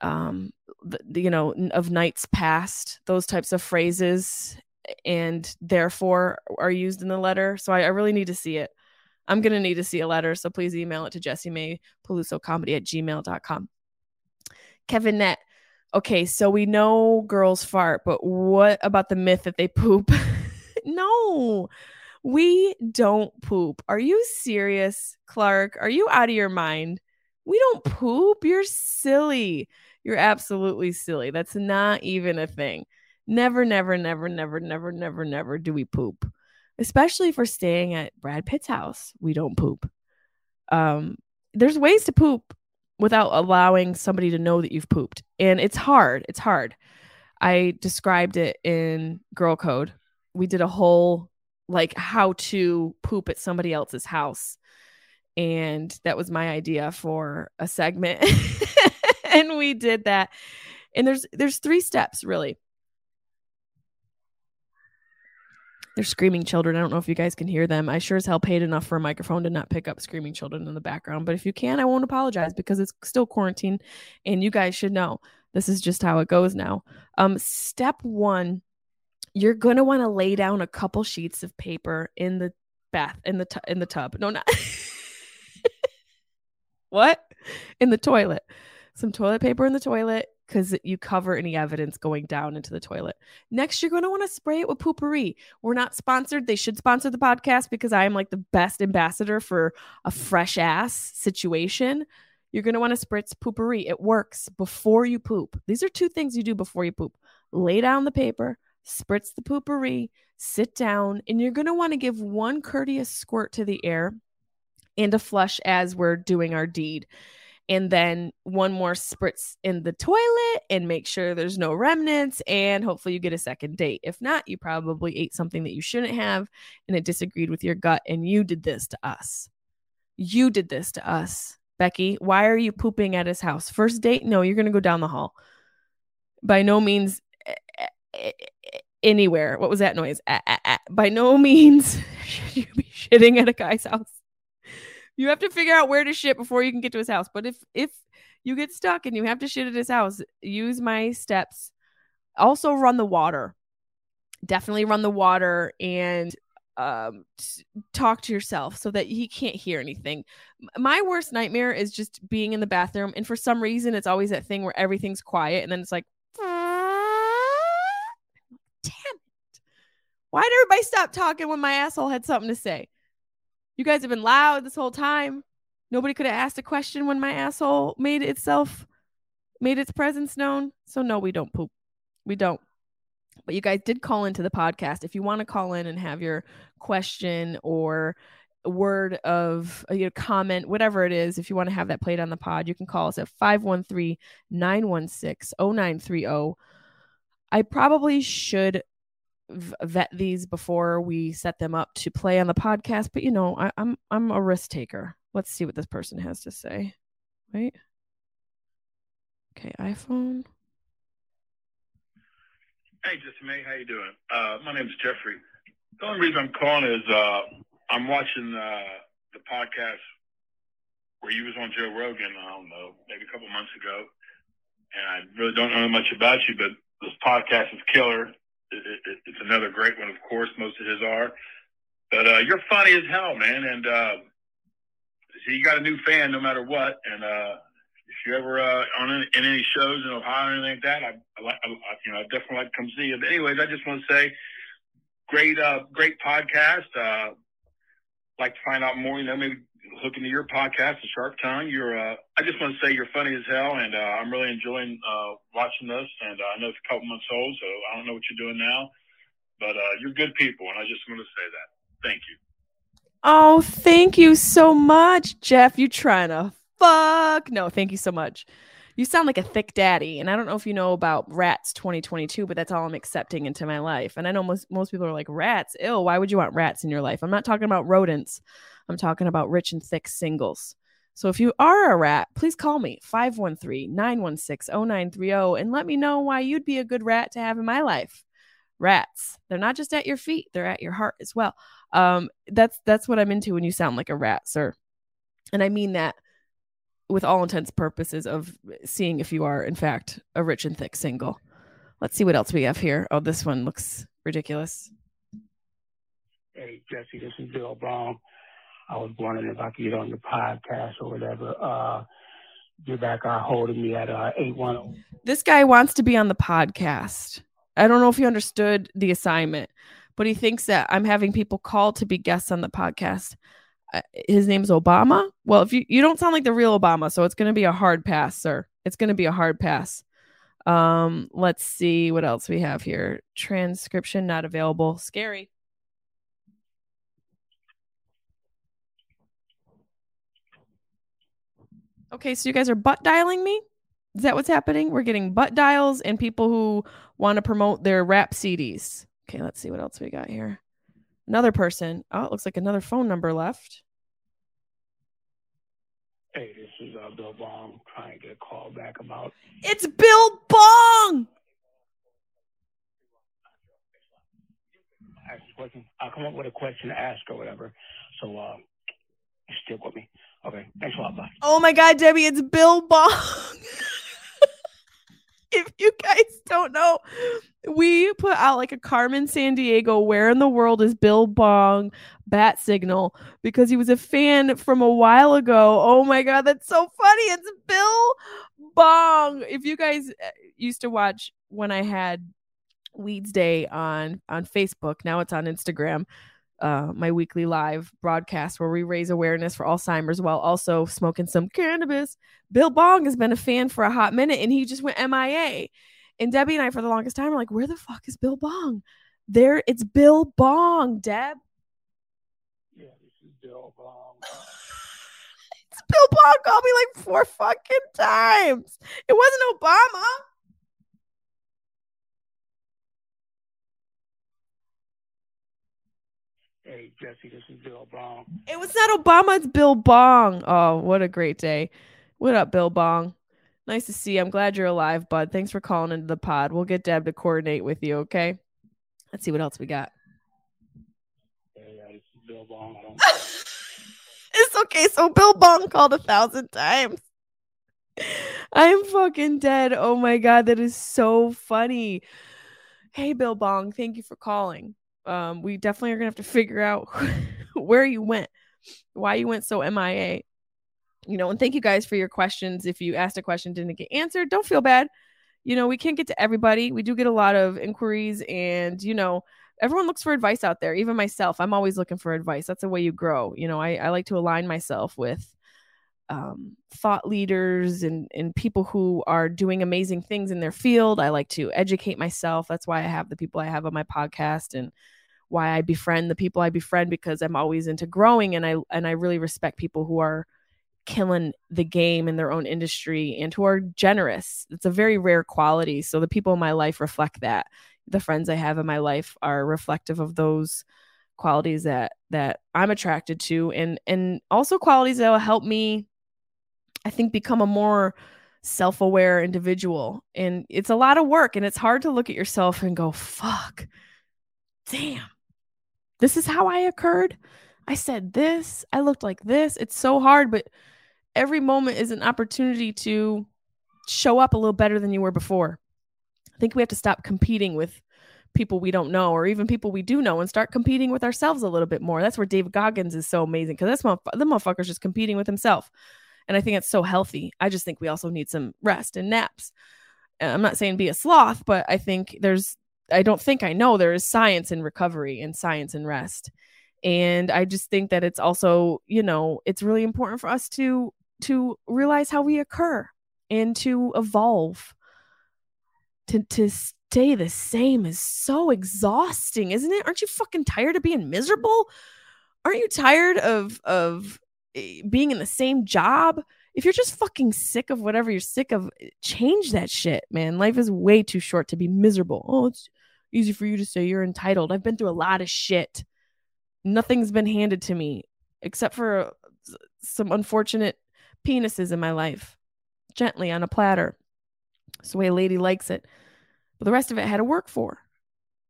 Speaker 1: um the, you know of nights past those types of phrases and therefore are used in the letter. So I, I really need to see it. I'm going to need to see a letter so please email it to jessie may peluso comedy at gmail.com kevin net okay so we know girls fart but what about the myth that they poop? No we don't poop are you serious clark are you out of your mind we don't poop you're silly you're absolutely silly. That's not even a thing. Never, never, never, never, never, never, never do we poop. Especially if we're staying at Brad Pitt's house, we don't poop. Um, there's ways to poop without allowing somebody to know that you've pooped. And it's hard. It's hard. I described it in Girl Code. We did a whole like how to poop at somebody else's house. And that was my idea for a segment. and we did that. And there's there's three steps really. They're screaming children. I don't know if you guys can hear them. I sure as hell paid enough for a microphone to not pick up screaming children in the background. But if you can, I won't apologize because it's still quarantine and you guys should know this is just how it goes now. Um, step one, you're gonna want to lay down a couple sheets of paper in the bath in the in the tub. No, not what? In the toilet some toilet paper in the toilet because you cover any evidence going down into the toilet. Next, you're going to want to spray it with Poo-Pourri. We're not sponsored. They should sponsor the podcast because I am like the best ambassador for a fresh ass situation. You're going to want to spritz Poo-Pourri. It works before you poop. These are two things you do before you poop. Lay down the paper, spritz the Poo-Pourri, sit down, and you're going to want to give one courteous squirt to the air and a flush as we're doing our deed. And then one more spritz in the toilet and make sure there's no remnants and hopefully you get a second date. If not you probably ate something that you shouldn't have and it disagreed with your gut and you did this to us. You did this to us. Becky why are you pooping at his house? First date? No you're gonna go down the hall. By no means eh, eh, anywhere what was that noise by no means should you be shitting at a guy's house you have to figure out where to shit before you can get to his house. But if if you get stuck and you have to shit at his house, use my steps. Also run the water. Definitely run the water and um talk to yourself so that he can't hear anything. My worst nightmare is just being in the bathroom and for some reason it's always that thing where everything's quiet and then it's like damn it. Why did everybody stop talking when my asshole had something to say? You guys have been loud this whole time. Nobody could have asked a question when my asshole made itself made its presence known. So no, we don't poop. We don't. But you guys did call into the podcast. If you want to call in and have your question or word of uh, your comment, whatever it is, if you want to have that played on the pod, you can call us at 513 916 0930. I probably should vet these before we set them up to play on the podcast, but you know, I, I'm I'm a risk taker. Let's see what this person has to say. Wait. Okay, iPhone.
Speaker 2: Hey, Jessimae, how you doing? Uh, my name is Jeffrey. The only reason I'm calling is uh, I'm watching uh, the podcast where you was on Joe Rogan. I don't know, maybe a couple months ago, and I really don't know much about you, but this podcast is killer. It, it, it- it's another great one, of course. Most of his are, but uh, you're funny as hell, man. And uh, you got a new fan no matter what. And uh, if you're ever uh, on any, in any shows in Ohio or anything like that, I, I, I, I you know I definitely like to come see you. But anyways, I just want to say, great, uh, great podcast. Uh, like to find out more. You know, maybe look into your podcast, The Sharp Tongue. You're, uh, I just want to say you're funny as hell, and uh, I'm really enjoying uh, watching this. And uh, I know it's a couple months old, so I don't know what you're doing now, but uh, you're good people, and I just want to say that. Thank you.
Speaker 1: Oh, thank you so much, Jeff. You trying to fuck? No, thank you so much. You sound like a thick daddy, and I don't know if you know about Rats 2022, but that's all I'm accepting into my life. And I know most most people are like rats. Ill. Why would you want rats in your life? I'm not talking about rodents. I'm talking about rich and thick singles. So if you are a rat, please call me 513-916-0930 and let me know why you'd be a good rat to have in my life. Rats. They're not just at your feet, they're at your heart as well. Um that's that's what I'm into when you sound like a rat, sir. And I mean that with all intents purposes of seeing if you are in fact a rich and thick single. Let's see what else we have here. Oh, this one looks ridiculous.
Speaker 3: Hey, Jesse, this is Bill Brown. I was wondering if I could get on your podcast or whatever. Uh, get back a hold of me at uh, 810.
Speaker 1: This guy wants to be on the podcast. I don't know if you understood the assignment, but he thinks that I'm having people call to be guests on the podcast. Uh, his name's Obama. Well, if you you don't sound like the real Obama, so it's going to be a hard pass, sir. It's going to be a hard pass. Um, let's see what else we have here. Transcription not available. Scary. Okay, so you guys are butt dialing me? Is that what's happening? We're getting butt dials and people who want to promote their rap CDs. Okay, let's see what else we got here. Another person. Oh, it looks like another phone number left.
Speaker 3: Hey, this is uh, Bill Brown trying to get a call back about.
Speaker 1: It's Bill Bong.
Speaker 3: Ask a question. I'll come up with a question to ask or whatever. So, uh, stick with me. Okay, thanks a lot. Bye.
Speaker 1: Oh my God, Debbie, it's Bill Bong. if you guys don't know, we put out like a Carmen Sandiego, where in the world is Bill Bong bat signal because he was a fan from a while ago. Oh my God, that's so funny. It's Bill Bong. If you guys uh, used to watch when I had Weeds Day on on Facebook, now it's on Instagram uh, my weekly live broadcast where we raise awareness for Alzheimer's while also smoking some cannabis. Bill Bong has been a fan for a hot minute and he just went MIA. And Debbie and I, for the longest time, were like, where the fuck is Bill Bong? There, it's Bill Bong, Deb.
Speaker 3: Yeah, this is Bill Bong.
Speaker 1: It's Bill Bong called me like four fucking times. It wasn't Obama.
Speaker 3: Hey, Jesse, this is Bill Brown.
Speaker 1: It was not Obama, it's Bill Bong. Oh, what a great day. What up, Bill Bong? Nice to see you. I'm glad you're alive, bud. Thanks for calling into the pod. We'll get Deb to coordinate with you, okay? Let's see what else we got.
Speaker 3: Hey, uh, this is Bill Bong. I don't.
Speaker 1: it's okay. So Bill Bong called a thousand times. I'm fucking dead. Oh my god, that is so funny. Hey Bill Bong, thank you for calling. Um, we definitely are gonna have to figure out where you went, why you went so MIA. You know, and thank you guys for your questions. If you asked a question didn't get answered, don't feel bad. You know, we can't get to everybody. We do get a lot of inquiries, and you know, everyone looks for advice out there. Even myself, I'm always looking for advice. That's the way you grow. You know, I, I like to align myself with um, thought leaders and, and people who are doing amazing things in their field. I like to educate myself. That's why I have the people I have on my podcast and why I befriend the people I befriend because I'm always into growing and I and I really respect people who are killing the game in their own industry and who are generous. It's a very rare quality. So the people in my life reflect that. The friends I have in my life are reflective of those qualities that that I'm attracted to and and also qualities that will help me I think, become a more self aware individual. And it's a lot of work and it's hard to look at yourself and go, fuck, damn, this is how I occurred. I said this, I looked like this. It's so hard, but every moment is an opportunity to show up a little better than you were before. I think we have to stop competing with people we don't know or even people we do know and start competing with ourselves a little bit more. That's where David Goggins is so amazing because that's the motherfucker's just competing with himself. And I think it's so healthy. I just think we also need some rest and naps. Uh, I'm not saying be a sloth, but I think there's, I don't think I know there is science in recovery and science in rest. And I just think that it's also, you know, it's really important for us to to realize how we occur and to evolve. To to stay the same is so exhausting, isn't it? Aren't you fucking tired of being miserable? Aren't you tired of of being in the same job. If you're just fucking sick of whatever you're sick of, eh, change that shit, man. Life is way too short to be miserable. Oh, it's easy for you to say you're entitled. I've been through a lot of shit. Nothing's been handed to me except for uh, some unfortunate penises in my life, gently on a platter. It's the way a lady likes it. But the rest of it I had to work for.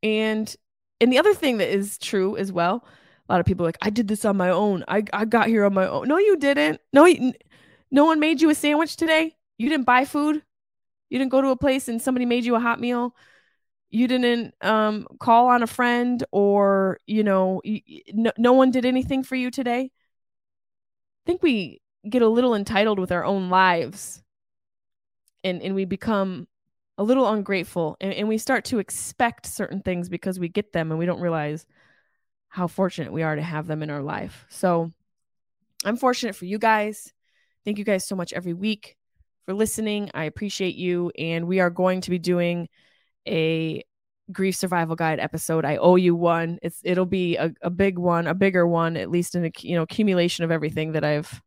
Speaker 1: And and the other thing that is true as well a lot of people like I did this on my own. I I got here on my own. No, you didn't. No, you, no one made you a sandwich today. You didn't buy food. You didn't go to a place and somebody made you a hot meal. You didn't um, call on a friend or you know you, no, no one did anything for you today. I think we get a little entitled with our own lives and and we become a little ungrateful and, and we start to expect certain things because we get them and we don't realize how fortunate we are to have them in our life. So I'm fortunate for you guys. Thank you guys so much every week for listening. I appreciate you. And we are going to be doing a grief survival guide episode. I owe you one. It's it'll be a, a big one, a bigger one, at least in a you know accumulation of everything that I've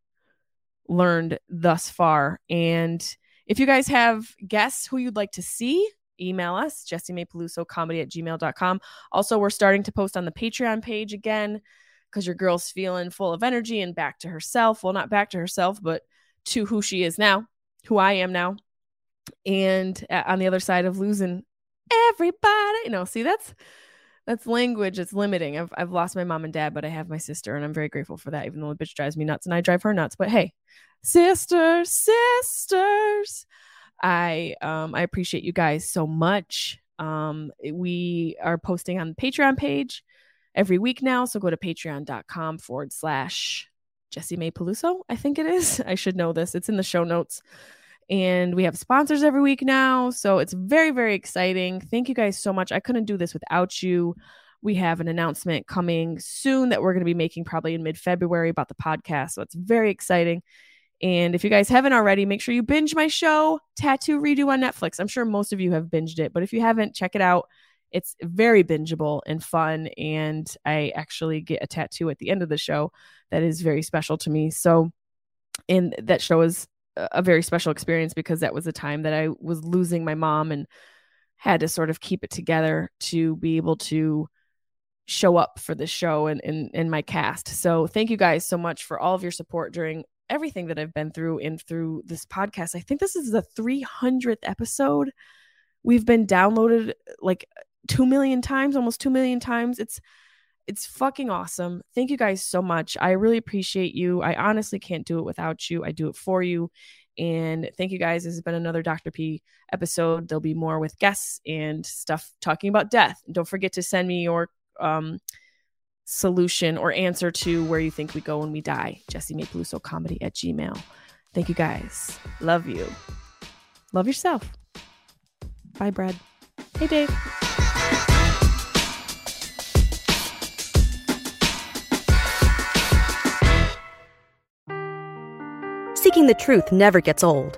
Speaker 1: learned thus far. And if you guys have guests who you'd like to see, email us, Jessimae Peluso comedy at gmail.com. Also, we're starting to post on the Patreon page again because your girl's feeling full of energy and back to herself. Well, not back to herself, but to who she is now, who I am now. And on the other side of losing everybody, you know, see, that's that's language. It's limiting. I've I've lost my mom and dad, but I have my sister, and I'm very grateful for that. Even though the bitch drives me nuts, and I drive her nuts. But hey, sisters, sisters. I um I appreciate you guys so much. Um we are posting on the Patreon page every week now. So go to patreon.com forward slash Jessimae Peluso, I think it is. I should know this. It's in the show notes. And we have sponsors every week now. So it's very, very exciting. Thank you guys so much. I couldn't do this without you. We have an announcement coming soon that we're going to be making probably in mid February about the podcast. So it's very exciting. And if you guys haven't already, make sure you binge my show, Tattoo Redo on Netflix. I'm sure most of you have binged it, but if you haven't, check it out. It's very bingeable and fun. And I actually get a tattoo at the end of the show that is very special to me. So, and that show is a very special experience because that was a time that I was losing my mom and had to sort of keep it together to be able to show up for the show and, and, and my cast. So thank you guys so much for all of your support during everything that I've been through and through this podcast. I think this is the 300th episode. We've been downloaded like 2 million times, almost 2 million times. It's it's fucking awesome. Thank you guys so much. I really appreciate you. I honestly can't do it without you. I do it for you. And thank you guys. This has been another Dr. P episode. There'll be more with guests and stuff talking about death. Don't forget to send me your um, solution or answer to where you think we go when we die. Jessimae comedy at Gmail. Thank you guys. Love you. Love yourself. Bye, Brad. Hey, Dave.
Speaker 4: Seeking the truth never gets old.